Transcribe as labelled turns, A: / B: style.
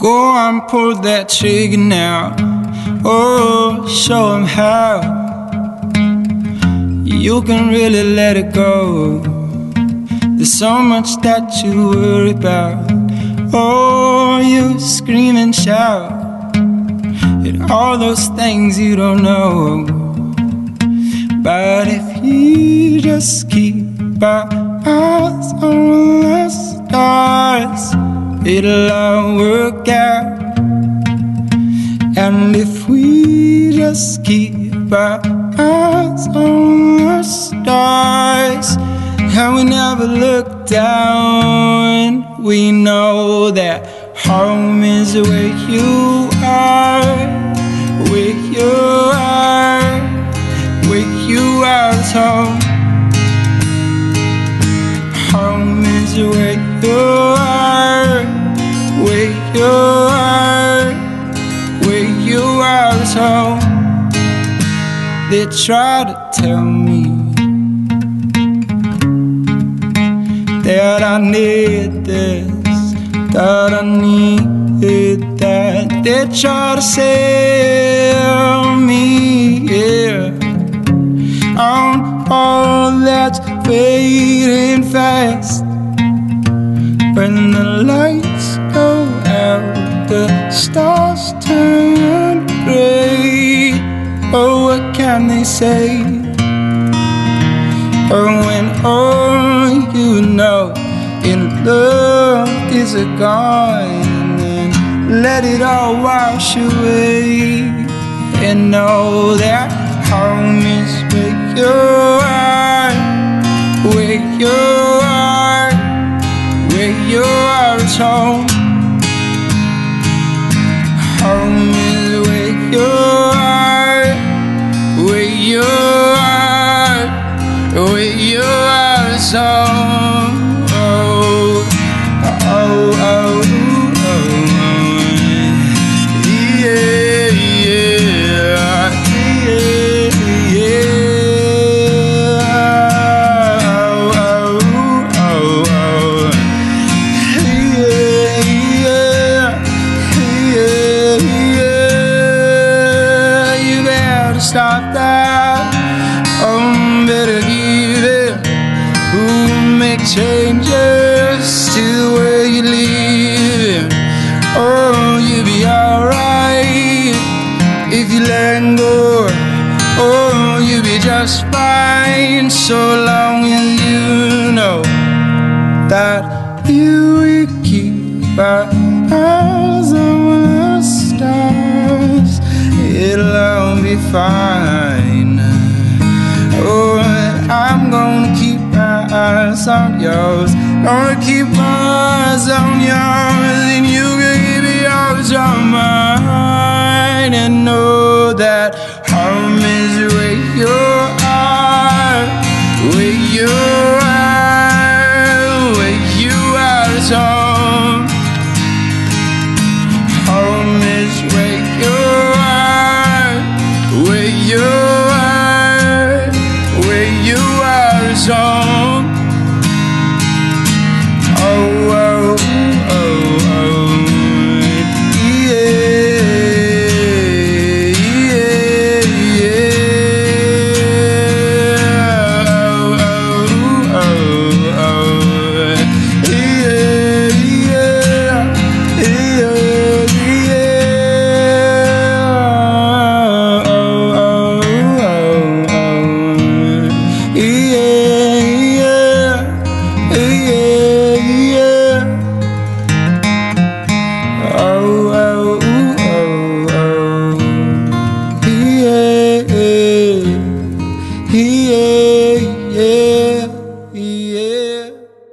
A: Go and pull that trigger now. Oh, show 'em how. You can really let it go. There's so much that you worry about. Oh, you scream and shout at all those things you don't know. But if you just keep our eyes on the stars, it'll all work out. And if we just keep our eyes on the stars, and we never look down, we know that home is where you are, where you are, where you are home. Home is where you are, They try to tell me that I need this, that I need that. They try to sell me, yeah, on all that's fading fast. When the lights go out, the stars turn gray. Oh, can they say? Or when all you know in love is a gone and let it all wash away and know that home is where you are, where you are, where you are is. Home changes to the way you live? Oh, you'll be alright if you let go. Oh, you'll be just fine so long as you know that you will keep our eyes on the stars. It'll all be fine. yours. Gonna keep my eyes on yours, and you can keep yours on mine. And know that home is where you are, where you